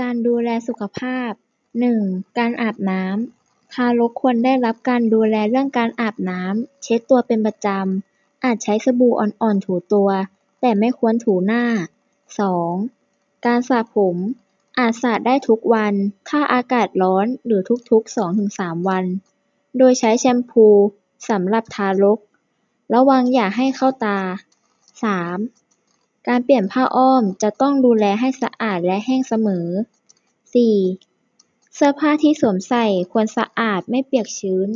การดูแลสุขภาพหนึ่งการอาบน้ำ ทารกควรได้รับการดูแลเรื่องการอาบน้ำ เช็ดตัวเป็นประจำ อาจใช้สบู่อ่อนๆถูตัว แต่ไม่ควรถูหน้าสองการสระผม อาจสระได้ทุกวัน ถ้าอากาศร้อนหรือทุกๆสองถึงสามวัน โดยใช้แชมพูสำหรับทารก ระวังอย่าให้เข้าตาสาม การเปลี่ยนผ้าอ้อมจะต้องดูแลให้สะอาดและแห้งเสมอ สี่ เสื้อผ้าที่สวมใส่ควรสะอาดไม่เปียกชื้น